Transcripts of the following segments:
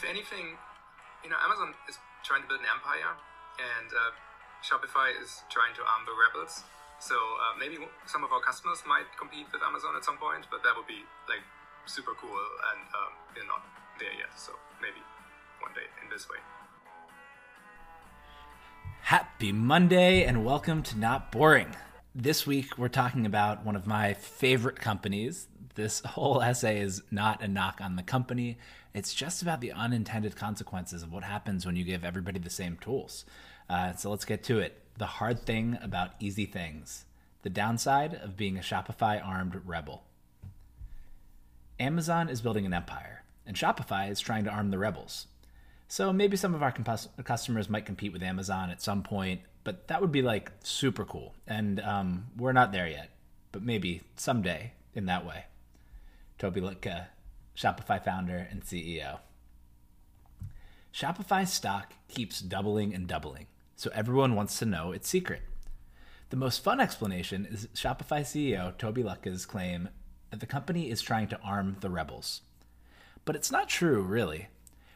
if anything, you know, Amazon is trying to build an empire, and uh, Shopify is trying to arm the rebels. So uh, maybe some of our customers might compete with Amazon at some point, but that would be like super cool, and um, we're not there yet. So maybe one day in this way. Happy Monday and welcome to Not Boring. This week we're talking about one of my favorite companies. This whole essay is not a knock on the company, it's just about the unintended consequences of what happens when you give everybody the same tools. Uh, so let's get to it. The hard thing about easy things, the downside of being a Shopify armed rebel. Amazon is building an empire, and Shopify is trying to arm the rebels. So maybe some of our customers might compete with Amazon at some point, but that would be like super cool. And um, we're not there yet, but maybe someday in that way. Toby Lütke, Shopify founder and CEO. Shopify stock keeps doubling and doubling, so everyone wants to know its secret. The most fun explanation is Shopify CEO Toby Lütke's claim that the company is trying to arm the rebels. But it's not true, really.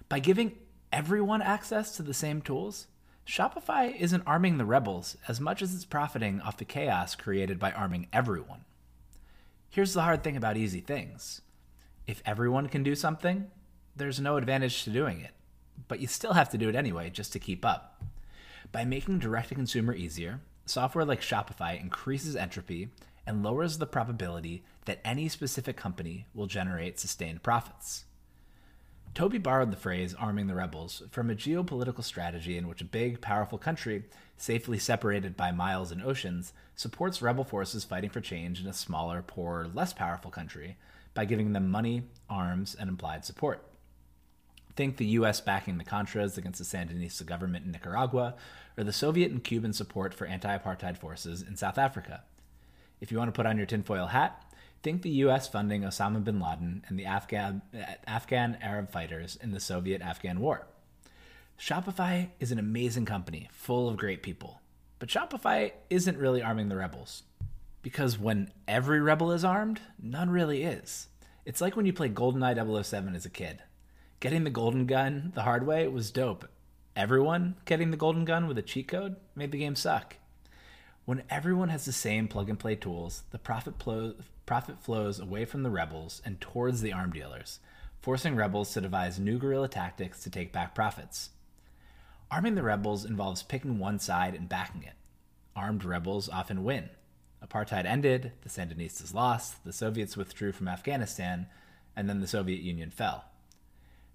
By giving everyone access to the same tools, Shopify isn't arming the rebels as much as it's profiting off the chaos created by arming everyone. Here's the hard thing about easy things if everyone can do something, there's no advantage to doing it, but you still have to do it anyway just to keep up. By making direct to consumer easier, software like Shopify increases entropy and lowers the probability that any specific company will generate sustained profits. Toby borrowed the phrase arming the rebels from a geopolitical strategy in which a big, powerful country, safely separated by miles and oceans, supports rebel forces fighting for change in a smaller, poorer, less powerful country by giving them money, arms, and implied support. Think the US backing the Contras against the Sandinista government in Nicaragua, or the Soviet and Cuban support for anti apartheid forces in South Africa. If you want to put on your tinfoil hat, Think the U.S. funding Osama bin Laden and the Afghan, Afghan Arab fighters in the Soviet Afghan War. Shopify is an amazing company full of great people, but Shopify isn't really arming the rebels. Because when every rebel is armed, none really is. It's like when you played GoldenEye 007 as a kid. Getting the golden gun the hard way was dope. Everyone getting the golden gun with a cheat code made the game suck. When everyone has the same plug and play tools, the profit, profit flows away from the rebels and towards the arm dealers, forcing rebels to devise new guerrilla tactics to take back profits. Arming the rebels involves picking one side and backing it. Armed rebels often win. Apartheid ended, the Sandinistas lost, the Soviets withdrew from Afghanistan, and then the Soviet Union fell.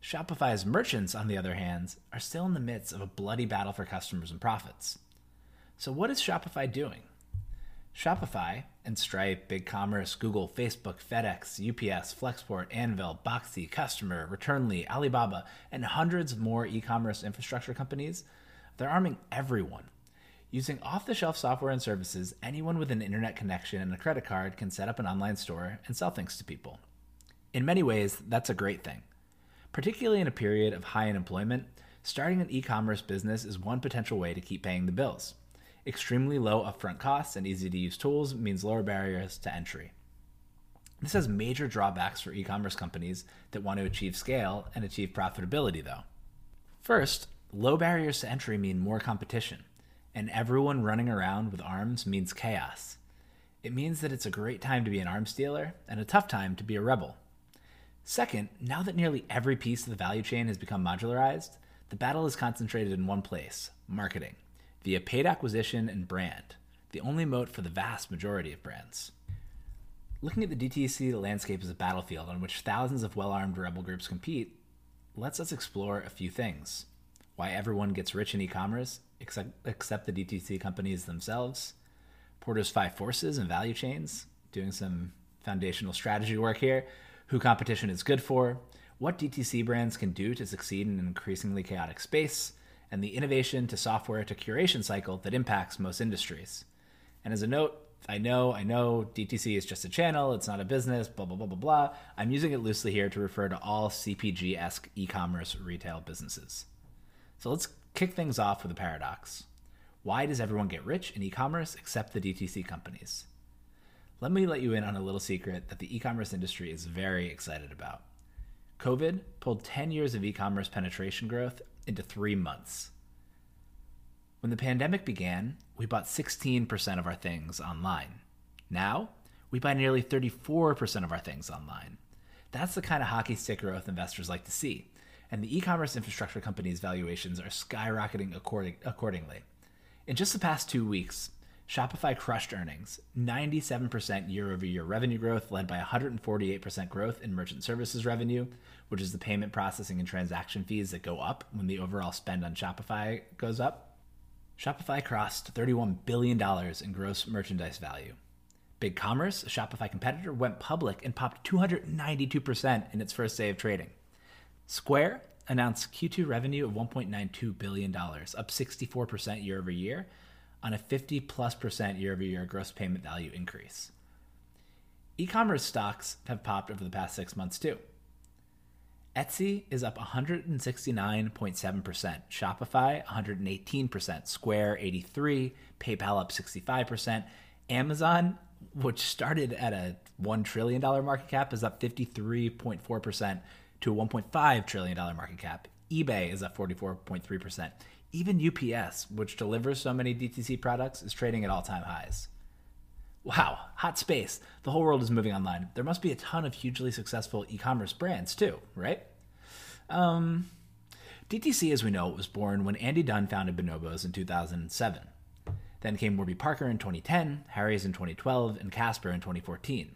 Shopify's merchants, on the other hand, are still in the midst of a bloody battle for customers and profits. So, what is Shopify doing? Shopify and Stripe, BigCommerce, Google, Facebook, FedEx, UPS, Flexport, Anvyl, Boxy, Kustomer, Returnly, Alibaba, and hundreds more e commerce infrastructure companies, they're arming everyone. Using off the shelf software and services, anyone with an internet connection and a credit card can set up an online store and sell things to people. In many ways, that's a great thing. Particularly in a period of high unemployment, starting an e commerce business is one potential way to keep paying the bills. Extremely low upfront costs and easy to use tools means lower barriers to entry. This has major drawbacks for e commerce companies that want to achieve scale and achieve profitability, though. First, low barriers to entry mean more competition, and everyone running around with arms means chaos. It means that it's a great time to be an arms dealer and a tough time to be a rebel. Second, now that nearly every piece of the value chain has become modularized, the battle is concentrated in one place marketing via paid acquisition and brand, the only moat for the vast majority of brands. Looking at the DTC landscape as a battlefield on which thousands of well armed rebel groups compete lets us explore a few things. Why everyone gets rich in e commerce, except, except the DTC companies themselves, Porter's five forces and value chains, doing some foundational strategy work here, who competition is good for, what DTC brands can do to succeed in an increasingly chaotic space, and the innovation to software to curation cycle that impacts most industries. And as a note, I know, I know DTC is just a channel, it's not a business, blah, blah, blah, blah, blah. I'm using it loosely here to refer to all CPG esque e commerce retail businesses. So let's kick things off with a paradox. Why does everyone get rich in e commerce except the DTC companies? Let me let you in on a little secret that the e commerce industry is very excited about. COVID pulled 10 years of e commerce penetration growth into three months. When the pandemic began, we bought 16% of our things online. Now, we buy nearly 34% of our things online. That's the kind of hockey stick growth investors like to see, and the e commerce infrastructure companies' valuations are skyrocketing according- accordingly. In just the past two weeks, Shopify crushed earnings 97% year over year revenue growth, led by 148% growth in merchant services revenue, which is the payment processing and transaction fees that go up when the overall spend on Shopify goes up. Shopify crossed $31 billion in gross merchandise value. BigCommerce, a Shopify competitor, went public and popped 292% in its first day of trading. Square announced Q2 revenue of $1.92 billion, up 64% year over year on a 50 plus percent year over year gross payment value increase. E commerce stocks have popped over the past six months too. Etsy is up 169.7%, Shopify 118%, Square 83, PayPal up 65%, Amazon, which started at a $1 trillion market cap, is up 53.4% to a $1.5 trillion market cap. eBay is up 44.3%. Even UPS, which delivers so many DTC products, is trading at all time highs. Wow, hot space. The whole world is moving online. There must be a ton of hugely successful e commerce brands too, right? Um, DTC, as we know, was born when Andy Dunn founded Bonobos in 2007. Then came Warby Parker in 2010, Harry's in 2012, and Casper in 2014.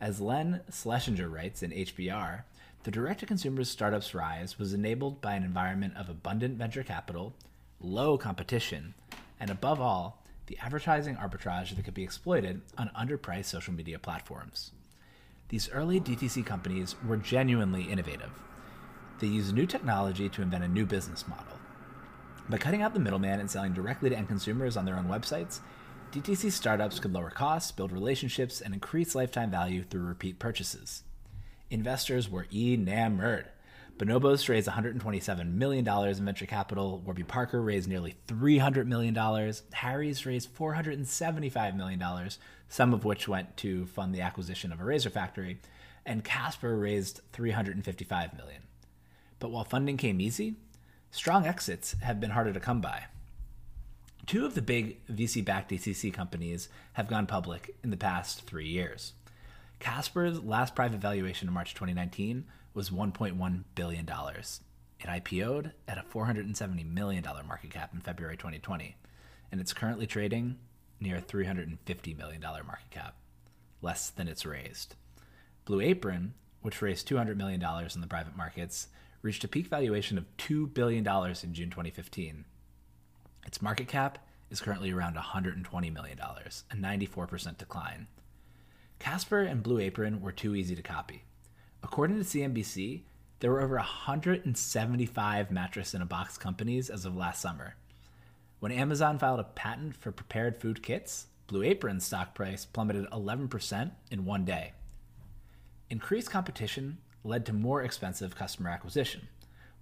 As Len Schlesinger writes in HBR, the direct to consumer startup's rise was enabled by an environment of abundant venture capital, low competition, and above all, the advertising arbitrage that could be exploited on underpriced social media platforms. These early DTC companies were genuinely innovative. They used new technology to invent a new business model. By cutting out the middleman and selling directly to end consumers on their own websites, DTC startups could lower costs, build relationships, and increase lifetime value through repeat purchases investors were enamored. Bonobos raised $127 million in venture capital. Warby Parker raised nearly $300 million. Harry's raised $475 million, some of which went to fund the acquisition of a razor factory. And Casper raised 355 million. But while funding came easy, strong exits have been harder to come by. Two of the big VC backed DTC companies have gone public in the past three years. Casper's last private valuation in March 2019 was $1.1 billion. It IPO'd at a $470 million market cap in February 2020, and it's currently trading near a $350 million market cap, less than it's raised. Blue Apron, which raised $200 million in the private markets, reached a peak valuation of $2 billion in June 2015. Its market cap is currently around $120 million, a 94% decline. Casper and Blue Apron were too easy to copy. According to CNBC, there were over 175 mattress in a box companies as of last summer. When Amazon filed a patent for prepared food kits, Blue Apron's stock price plummeted 11% in one day. Increased competition led to more expensive customer acquisition.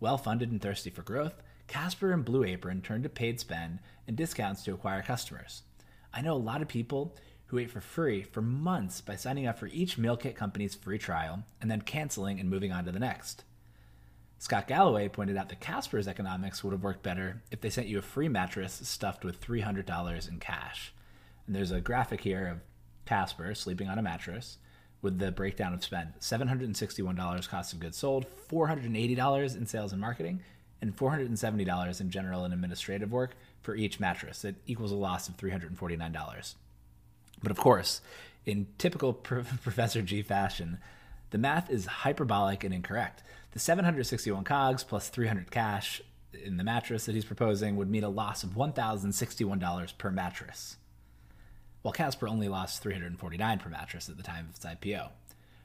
Well funded and thirsty for growth, Casper and Blue Apron turned to paid spend and discounts to acquire customers. I know a lot of people who ate for free for months by signing up for each meal kit company's free trial and then canceling and moving on to the next. Scott Galloway pointed out that Casper's economics would have worked better if they sent you a free mattress stuffed with $300 in cash. And there's a graphic here of Casper sleeping on a mattress with the breakdown of spend $761 cost of goods sold, $480 in sales and marketing, and $470 in general and administrative work for each mattress. It equals a loss of $349. But of course, in typical Professor G fashion, the math is hyperbolic and incorrect. The 761 cogs plus 300 cash in the mattress that he's proposing would mean a loss of $1,061 per mattress, while Casper only lost 349 per mattress at the time of its IPO.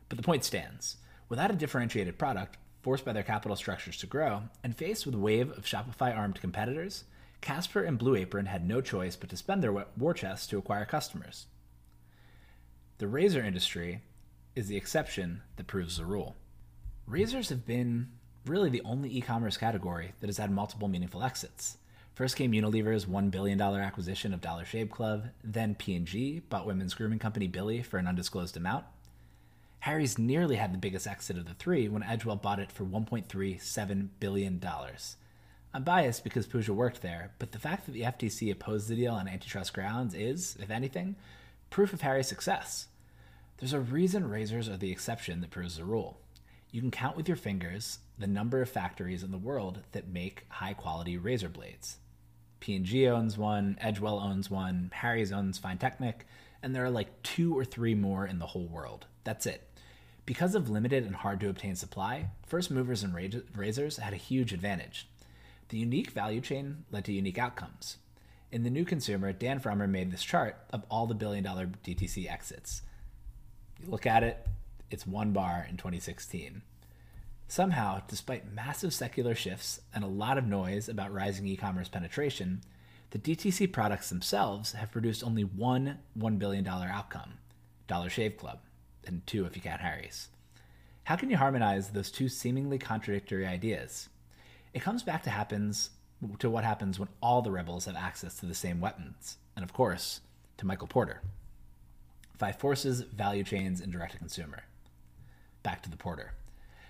But the point stands. Without a differentiated product, forced by their capital structures to grow, and faced with a wave of Shopify armed competitors, Casper and Blue Apron had no choice but to spend their war chest to acquire customers. The razor industry is the exception that proves the rule. Razors have been really the only e commerce category that has had multiple meaningful exits. First came Unilever's $1 billion acquisition of Dollar Shave Club, then P&G bought women's grooming company Billie for an undisclosed amount. Harry's nearly had the biggest exit of the three when Edgewell bought it for $1.37 billion. I'm biased because Pooja worked there, but the fact that the FTC opposed the deal on antitrust grounds is, if anything, proof of Harry's success. There's a reason razors are the exception that proves the rule. You can count with your fingers the number of factories in the world that make high quality razor blades. P&G owns one, Edgewell owns one, Harry's owns Feintechnik, and there are like two or three more in the whole world. That's it. Because of limited and hard to obtain supply, first movers in razors had a huge advantage. The unique value chain led to unique outcomes. In The New Consumer, Dan Frommer made this chart of all the billion dollar DTC exits. You look at it, it's one bar in 2016. Somehow, despite massive secular shifts and a lot of noise about rising e commerce penetration, the DTC products themselves have produced only one $1 billion outcome Dollar Shave Club, and two if you count Harry's. How can you harmonize those two seemingly contradictory ideas? It comes back to happens to what happens when all the rebels have access to the same weapons, and of course, to Michael Porter. Five Forces, Value Chains, and Direct to Consumer. Back to the Porter.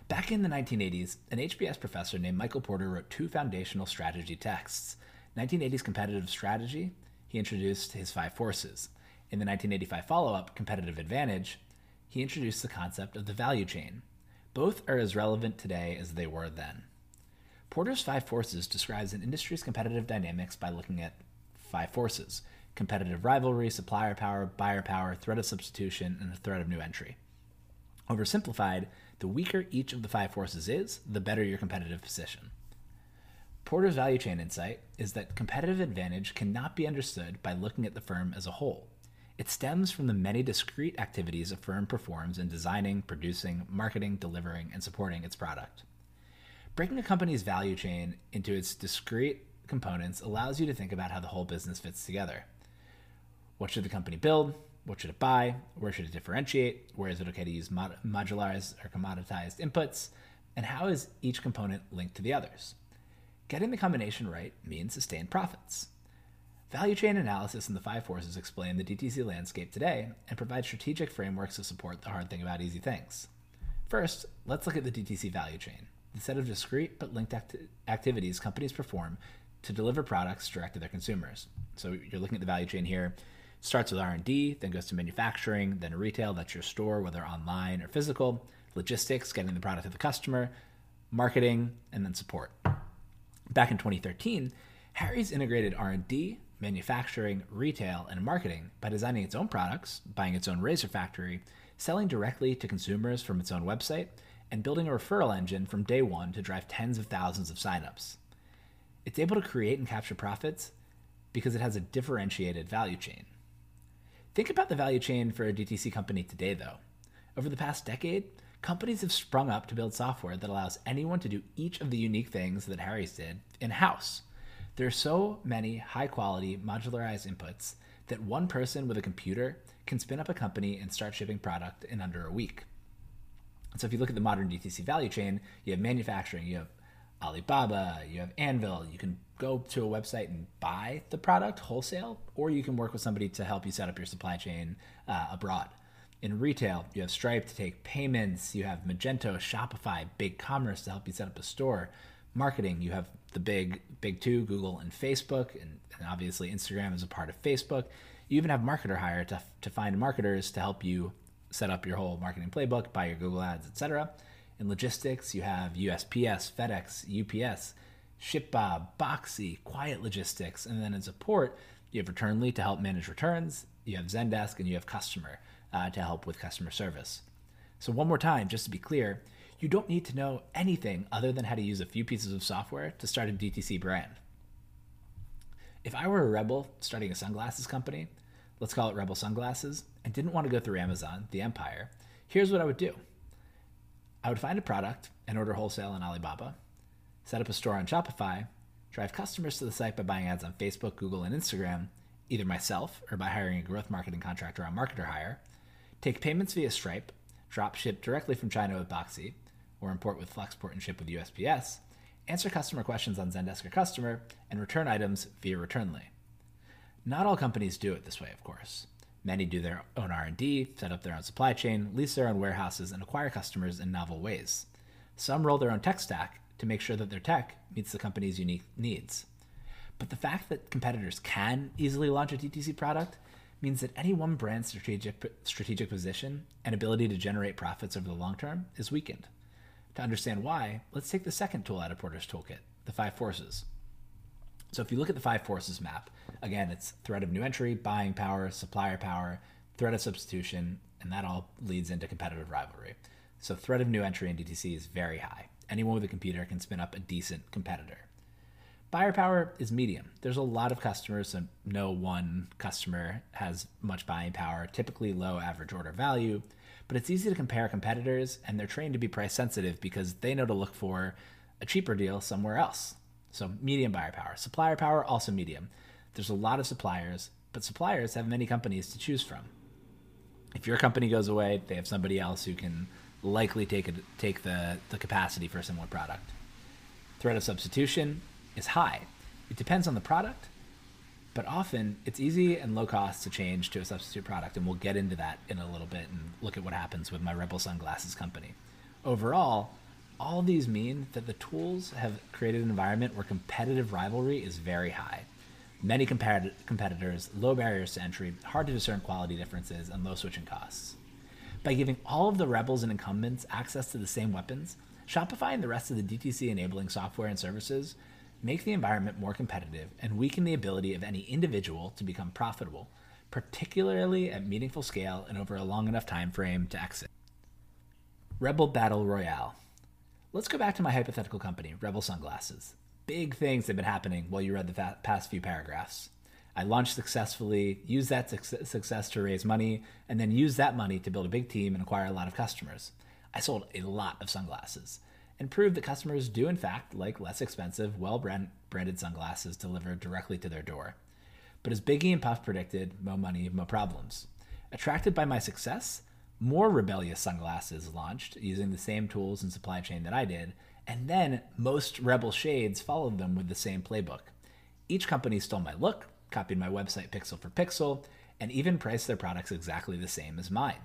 Back in the 1980s, an HBS professor named Michael Porter wrote two foundational strategy texts. 1980's Competitive Strategy, he introduced his five forces. In the 1985 follow up, Competitive Advantage, he introduced the concept of the value chain. Both are as relevant today as they were then. Porter's five forces describes an industry's competitive dynamics by looking at five forces competitive rivalry, supplier power, buyer power, threat of substitution, and the threat of new entry. Oversimplified, the weaker each of the five forces is, the better your competitive position. Porter's value chain insight is that competitive advantage cannot be understood by looking at the firm as a whole. It stems from the many discrete activities a firm performs in designing, producing, marketing, delivering, and supporting its product. Breaking a company's value chain into its discrete components allows you to think about how the whole business fits together. What should the company build? What should it buy? Where should it differentiate? Where is it okay to use mod- modularized or commoditized inputs? And how is each component linked to the others? Getting the combination right means sustained profits. Value chain analysis and the five forces explain the DTC landscape today and provide strategic frameworks to support the hard thing about easy things. First, let's look at the DTC value chain, set of discrete but linked act- activities companies perform to deliver products direct to their consumers. So you're looking at the value chain here. Starts with r&d then goes to manufacturing then retail. That's your store whether online or physical. Logistics getting the product to the customer. Marketing and then support. Back in 2013 harry's integrated r&d manufacturing retail and marketing by designing its own products buying its own razor factory selling directly to consumers from its own website and building a referral engine from day one to drive tens of thousands of signups it's able to create and capture profits because it has a differentiated value chain Think about the value chain for a DTC company today, though. Over the past decade, companies have sprung up to build software that allows anyone to do each of the unique things that Harry's did in house. There are so many high quality, modularized inputs that one person with a computer can spin up a company and start shipping product in under a week. So if you look at the modern DTC value chain, you have manufacturing, you have Alibaba, you have Anvyl. You can go to a website and buy the product wholesale, or you can work with somebody to help you set up your supply chain uh, abroad. In retail, you have Stripe to take payments, you have Magento, Shopify, Big Commerce to help you set up a store. Marketing, you have the big big two, Google and Facebook, and, and obviously Instagram is a part of Facebook. You even have Marketer Hire to, to find marketers to help you set up your whole marketing playbook, buy your Google ads, etc. In logistics, you have USPS, FedEx, UPS, ShipBob, Boxy, Quiet Logistics, and then in support, you have Returnly to help manage returns, you have Zendesk, and you have Kustomer uh, to help with customer service. So, one more time, just to be clear, you don't need to know anything other than how to use a few pieces of software to start a DTC brand. If I were a rebel starting a sunglasses company, let's call it Rebel Sunglasses, and didn't want to go through Amazon, the empire, here's what I would do. I would find a product and order wholesale on Alibaba, set up a store on Shopify, drive customers to the site by buying ads on Facebook, Google, and Instagram, either myself or by hiring a growth marketing contractor on Marketer Hire, take payments via Stripe, drop ship directly from China with Boxy, or import with Flexport and ship with USPS, answer customer questions on Zendesk or Kustomer, and return items via Returnly. Not all companies do it this way, of course. Many do their own R&D, set up their own supply chain, lease their own warehouses, and acquire customers in novel ways. Some roll their own tech stack to make sure that their tech meets the company's unique needs. But the fact that competitors can easily launch a DTC product means that any one brand's strategic, strategic position and ability to generate profits over the long term is weakened. To understand why, let's take the second tool out of Porter's toolkit, the five forces. So if you look at the five forces map, again, it's threat of new entry, buying power, supplier power, threat of substitution, and that all leads into competitive rivalry. So threat of new entry in DTC is very high. Anyone with a computer can spin up a decent competitor. Buyer power is medium. There's a lot of customers, so no one customer has much buying power, typically low average order value, but it's easy to compare competitors and they're trained to be price sensitive because they know to look for a cheaper deal somewhere else. So, medium buyer power. Supplier power, also medium. There's a lot of suppliers, but suppliers have many companies to choose from. If your company goes away, they have somebody else who can likely take, a, take the, the capacity for a similar product. Threat of substitution, is high. It depends on the product, but often it's easy and low cost to change to a substitute product, and we'll get into that in a little bit and look at what happens with my Rebel Sunglasses company. Overall, all these mean that the tools have created an environment where competitive rivalry is very high. Many competitors, low barriers to entry, hard to discern quality differences, and low switching costs. By giving all of the rebels and incumbents access to the same weapons, Shopify and the rest of the DTC enabling software and services make the environment more competitive, and weaken the ability of any individual to become profitable, particularly at meaningful scale and over a long enough time frame to exit. Rebel Battle Royale. Let's go back to my hypothetical company, Rebel Sunglasses. Big things have been happening while you read the past few paragraphs. I launched successfully, used that success to raise money, and then used that money to build a big team and acquire a lot of customers. I sold a lot of sunglasses and proved that customers do, in fact, like less expensive, well branded sunglasses delivered directly to their door. But as Biggie and Puff predicted, mo money, mo problems. Attracted by my success, more rebellious sunglasses launched using the same tools and supply chain that I did, and then most rebel shades followed them with the same playbook. Each company stole my look, copied my website pixel for pixel, and even priced their products exactly the same as mine.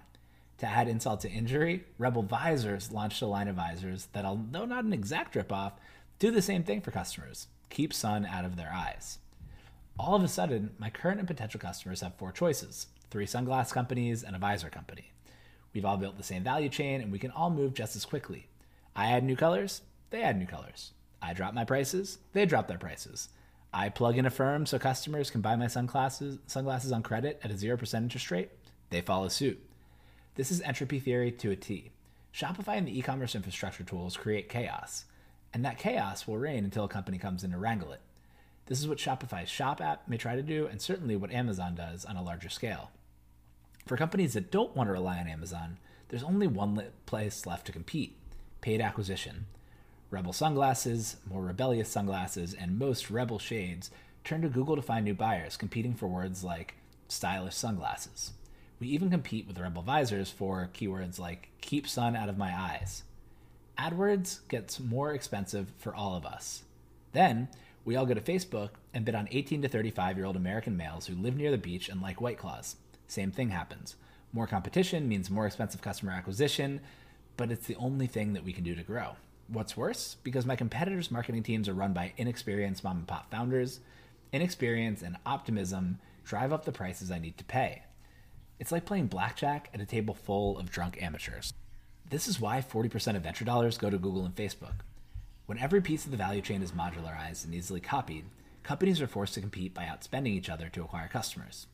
To add insult to injury, Rebel Visors launched a line of visors that, although not an exact ripoff, do the same thing for customers keep sun out of their eyes. All of a sudden, my current and potential customers have four choices three sunglass companies and a visor company. We've all built the same value chain and we can all move just as quickly. I add new colors, they add new colors. I drop my prices, they drop their prices. I plug in Affirm so customers can buy my sunglasses, sunglasses on credit at a 0% interest rate, they follow suit. This is entropy theory to a T. Shopify and the e commerce infrastructure tools create chaos, and that chaos will reign until a company comes in to wrangle it. This is what Shopify's Shop app may try to do, and certainly what Amazon does on a larger scale. For companies that don't want to rely on Amazon, there's only one place left to compete paid acquisition. Rebel sunglasses, more rebellious sunglasses, and most rebel shades turn to Google to find new buyers, competing for words like stylish sunglasses. We even compete with Rebel Visors for keywords like keep sun out of my eyes. AdWords gets more expensive for all of us. Then we all go to Facebook and bid on 18 to 35 year old American males who live near the beach and like White Claws. Same thing happens. More competition means more expensive customer acquisition, but it's the only thing that we can do to grow. What's worse, because my competitors' marketing teams are run by inexperienced mom and pop founders, inexperience and optimism drive up the prices I need to pay. It's like playing blackjack at a table full of drunk amateurs. This is why 40% of venture dollars go to Google and Facebook. When every piece of the value chain is modularized and easily copied, companies are forced to compete by outspending each other to acquire customers.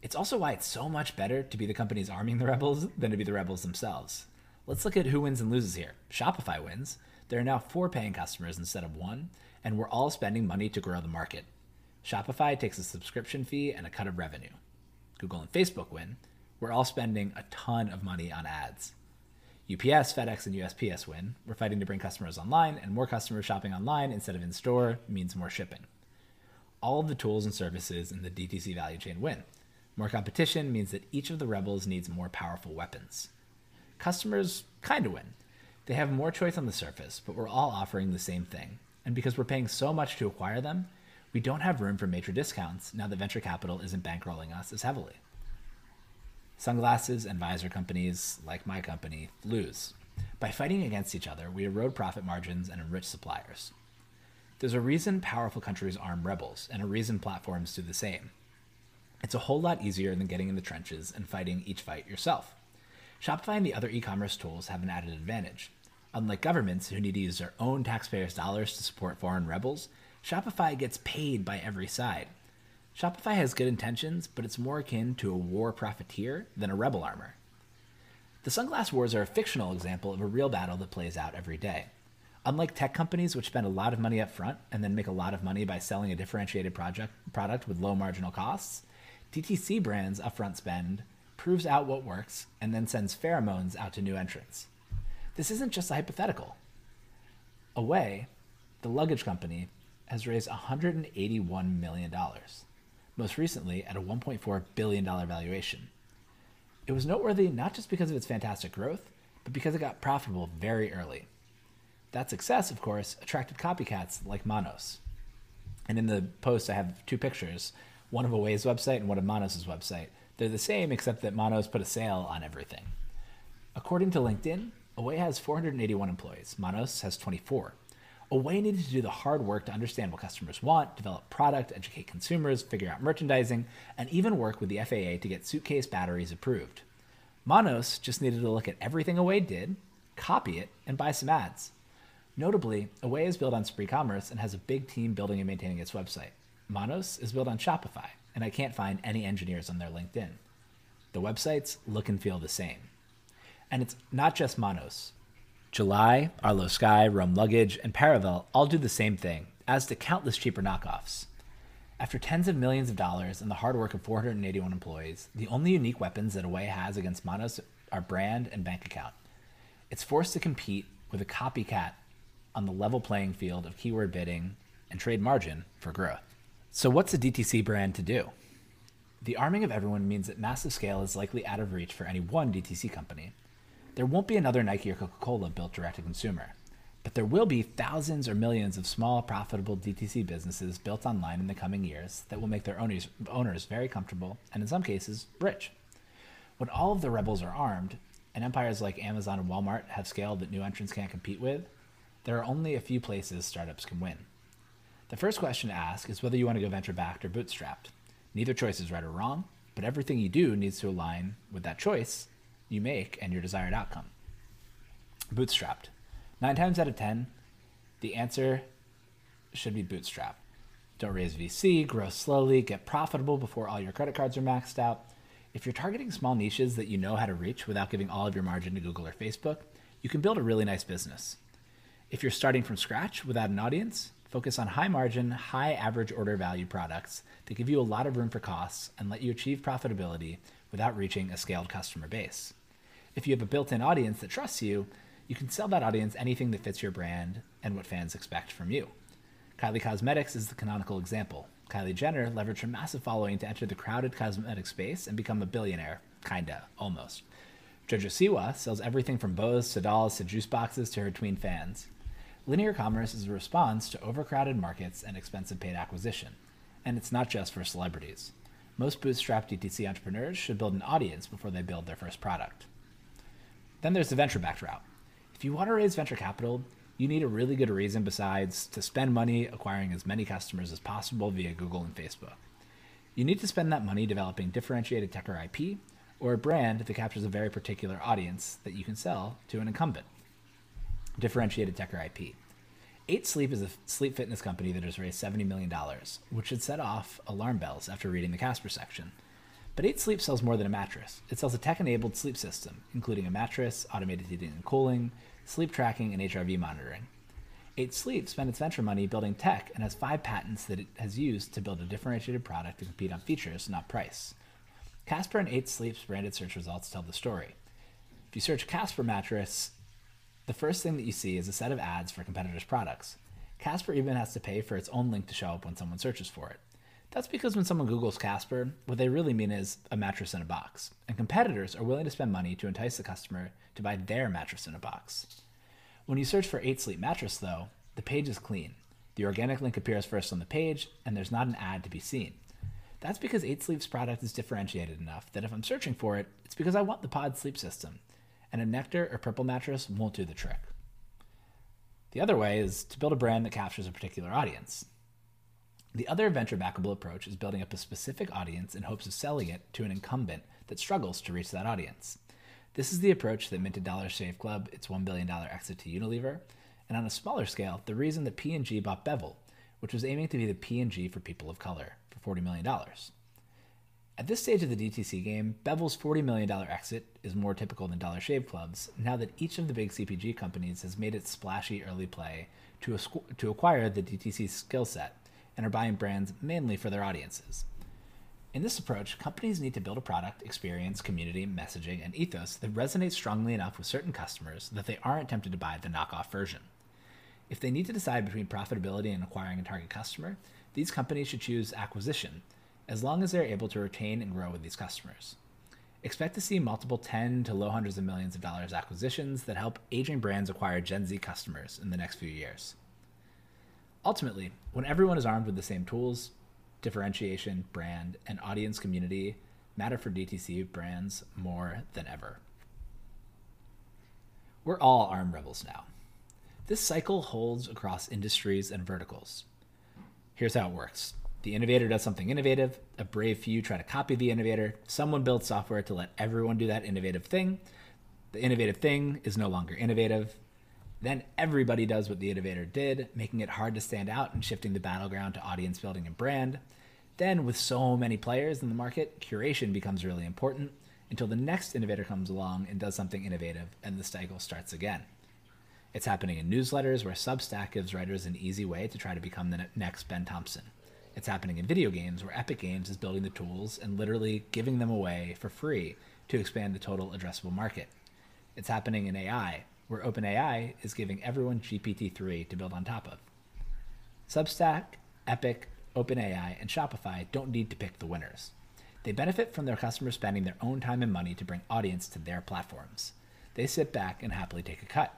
It's also why it's so much better to be the companies arming the rebels than to be the rebels themselves. Let's look at who wins and loses here. Shopify wins. There are now four paying customers instead of one, and we're all spending money to grow the market. Shopify takes a subscription fee and a cut of revenue. Google and Facebook win, we're all spending a ton of money on ads. UPS, FedEx, and USPS win. We're fighting to bring customers online, and more customers shopping online instead of in store means more shipping. All of the tools and services in the DTC value chain win. More competition means that each of the rebels needs more powerful weapons. Customers kind of win. They have more choice on the surface, but we're all offering the same thing. And because we're paying so much to acquire them, we don't have room for major discounts now that venture capital isn't bankrolling us as heavily. Sunglasses and visor companies, like my company, lose. By fighting against each other, we erode profit margins and enrich suppliers. There's a reason powerful countries arm rebels, and a reason platforms do the same. It's a whole lot easier than getting in the trenches and fighting each fight yourself. Shopify and the other e commerce tools have an added advantage. Unlike governments who need to use their own taxpayers' dollars to support foreign rebels, Shopify gets paid by every side. Shopify has good intentions, but it's more akin to a war profiteer than a rebel armor. The sunglass wars are a fictional example of a real battle that plays out every day. Unlike tech companies, which spend a lot of money up front and then make a lot of money by selling a differentiated project, product with low marginal costs, DTC brands' upfront spend proves out what works and then sends pheromones out to new entrants. This isn't just a hypothetical. Away, the luggage company, has raised $181 million, most recently at a $1.4 billion valuation. It was noteworthy not just because of its fantastic growth, but because it got profitable very early. That success, of course, attracted copycats like Monos. And in the post, I have two pictures one of Away's website and one of Monos' website. They're the same, except that Monos put a sale on everything. According to LinkedIn, Away has 481 employees, Monos has 24. Away needed to do the hard work to understand what customers want, develop product, educate consumers, figure out merchandising, and even work with the FAA to get suitcase batteries approved. Monos just needed to look at everything Away did, copy it, and buy some ads. Notably, Away is built on Spree Commerce and has a big team building and maintaining its website. Monos is built on Shopify, and I can't find any engineers on their LinkedIn. The websites look and feel the same. And it's not just Monos. July, Arlo Skye, Roam Luggage, and Paravel all do the same thing, as do countless cheaper knockoffs. After tens of millions of dollars and the hard work of 481 employees, the only unique weapons that Away has against Monos are brand and bank account. It's forced to compete with a copycat on the level playing field of keyword bidding and trade margin for growth. So, what's a DTC brand to do? The arming of everyone means that massive scale is likely out of reach for any one DTC company, there won't be another Nike or Coca Cola built direct to consumer, but there will be thousands or millions of small, profitable DTC businesses built online in the coming years that will make their owners, owners very comfortable and, in some cases, rich. When all of the rebels are armed, and empires like Amazon and Walmart have scale that new entrants can't compete with, there are only a few places startups can win. The first question to ask is whether you want to go venture backed or bootstrapped. Neither choice is right or wrong, but everything you do needs to align with that choice you make and your desired outcome. Bootstrapped. Nine times out of ten, the answer should be bootstrap. Don't raise VC, grow slowly, get profitable before all your credit cards are maxed out. If you're targeting small niches that you know how to reach without giving all of your margin to Google or Facebook, you can build a really nice business. If you're starting from scratch without an audience, focus on high margin, high average order value products that give you a lot of room for costs and let you achieve profitability without reaching a scaled customer base if you have a built-in audience that trusts you, you can sell that audience anything that fits your brand and what fans expect from you. Kylie Cosmetics is the canonical example. Kylie Jenner leveraged her massive following to enter the crowded cosmetic space and become a billionaire, kinda, almost. Jojo Siwa sells everything from bows to dolls to juice boxes to her tween fans. Linear commerce is a response to overcrowded markets and expensive paid acquisition. And it's not just for celebrities. Most bootstrap DTC entrepreneurs should build an audience before they build their first product. Then there's the venture backed route. If you want to raise venture capital, you need a really good reason besides to spend money acquiring as many customers as possible via Google and Facebook. You need to spend that money developing differentiated tech or IP or a brand that captures a very particular audience that you can sell to an incumbent. Differentiated tech IP. 8 Sleep is a sleep fitness company that has raised $70 million, which should set off alarm bells after reading the Casper section. But 8 Sleep sells more than a mattress. It sells a tech enabled sleep system, including a mattress, automated heating and cooling, sleep tracking, and HRV monitoring. 8 Sleep spent its venture money building tech and has five patents that it has used to build a differentiated product to compete on features, not price. Casper and 8 Sleep's branded search results tell the story. If you search Casper mattress, the first thing that you see is a set of ads for competitors' products. Casper even has to pay for its own link to show up when someone searches for it. That's because when someone Googles Casper, what they really mean is a mattress in a box, and competitors are willing to spend money to entice the customer to buy their mattress in a box. When you search for 8 Sleep mattress, though, the page is clean. The organic link appears first on the page, and there's not an ad to be seen. That's because 8 Sleep's product is differentiated enough that if I'm searching for it, it's because I want the pod sleep system, and a Nectar or Purple mattress won't do the trick. The other way is to build a brand that captures a particular audience. The other venture backable approach is building up a specific audience in hopes of selling it to an incumbent that struggles to reach that audience. This is the approach that minted Dollar Shave Club its $1 billion exit to Unilever, and on a smaller scale, the reason that P&G bought Bevel, which was aiming to be the P&G for people of color, for $40 million. At this stage of the DTC game, Bevel's $40 million exit is more typical than Dollar Shave Club's, now that each of the big CPG companies has made its splashy early play to, to acquire the DTC skill set and are buying brands mainly for their audiences. In this approach, companies need to build a product, experience, community, messaging, and ethos that resonates strongly enough with certain customers that they aren't tempted to buy the knockoff version. If they need to decide between profitability and acquiring a target customer, these companies should choose acquisition as long as they're able to retain and grow with these customers. Expect to see multiple 10 to low hundreds of millions of dollars acquisitions that help aging brands acquire Gen Z customers in the next few years. Ultimately, when everyone is armed with the same tools, differentiation, brand, and audience community matter for DTC brands more than ever. We're all armed rebels now. This cycle holds across industries and verticals. Here's how it works the innovator does something innovative. A brave few try to copy the innovator. Someone builds software to let everyone do that innovative thing. The innovative thing is no longer innovative. Then everybody does what the innovator did, making it hard to stand out and shifting the battleground to audience building and brand. Then, with so many players in the market, curation becomes really important until the next innovator comes along and does something innovative, and the cycle starts again. It's happening in newsletters where Substack gives writers an easy way to try to become the next Ben Thompson. It's happening in video games where Epic Games is building the tools and literally giving them away for free to expand the total addressable market. It's happening in AI where OpenAI is giving everyone GPT 3 to build on top of. Substack, Epic, OpenAI, and Shopify don't need to pick the winners. They benefit from their customers spending their own time and money to bring audience to their platforms. They sit back and happily take a cut.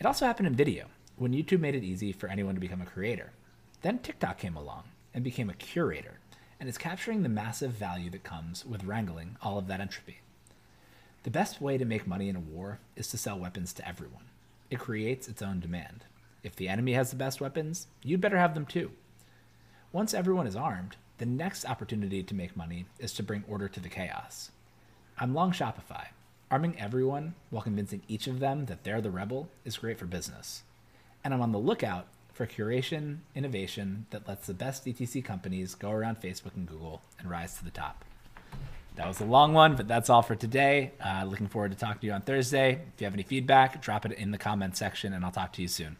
It also happened in video, when YouTube made it easy for anyone to become a creator. Then TikTok came along and became a curator, and is capturing the massive value that comes with wrangling all of that entropy. The best way to make money in a war is to sell weapons to everyone. It creates its own demand. If the enemy has the best weapons, you'd better have them too. Once everyone is armed, the next opportunity to make money is to bring order to the chaos. I'm long Shopify. Arming everyone while convincing each of them that they're the rebel is great for business. And I'm on the lookout for curation innovation that lets the best DTC companies go around Facebook and Google and rise to the top. That was a long one, but that's all for today. Uh, looking forward to talking to you on Thursday. If you have any feedback, drop it in the comment section and I'll talk to you soon.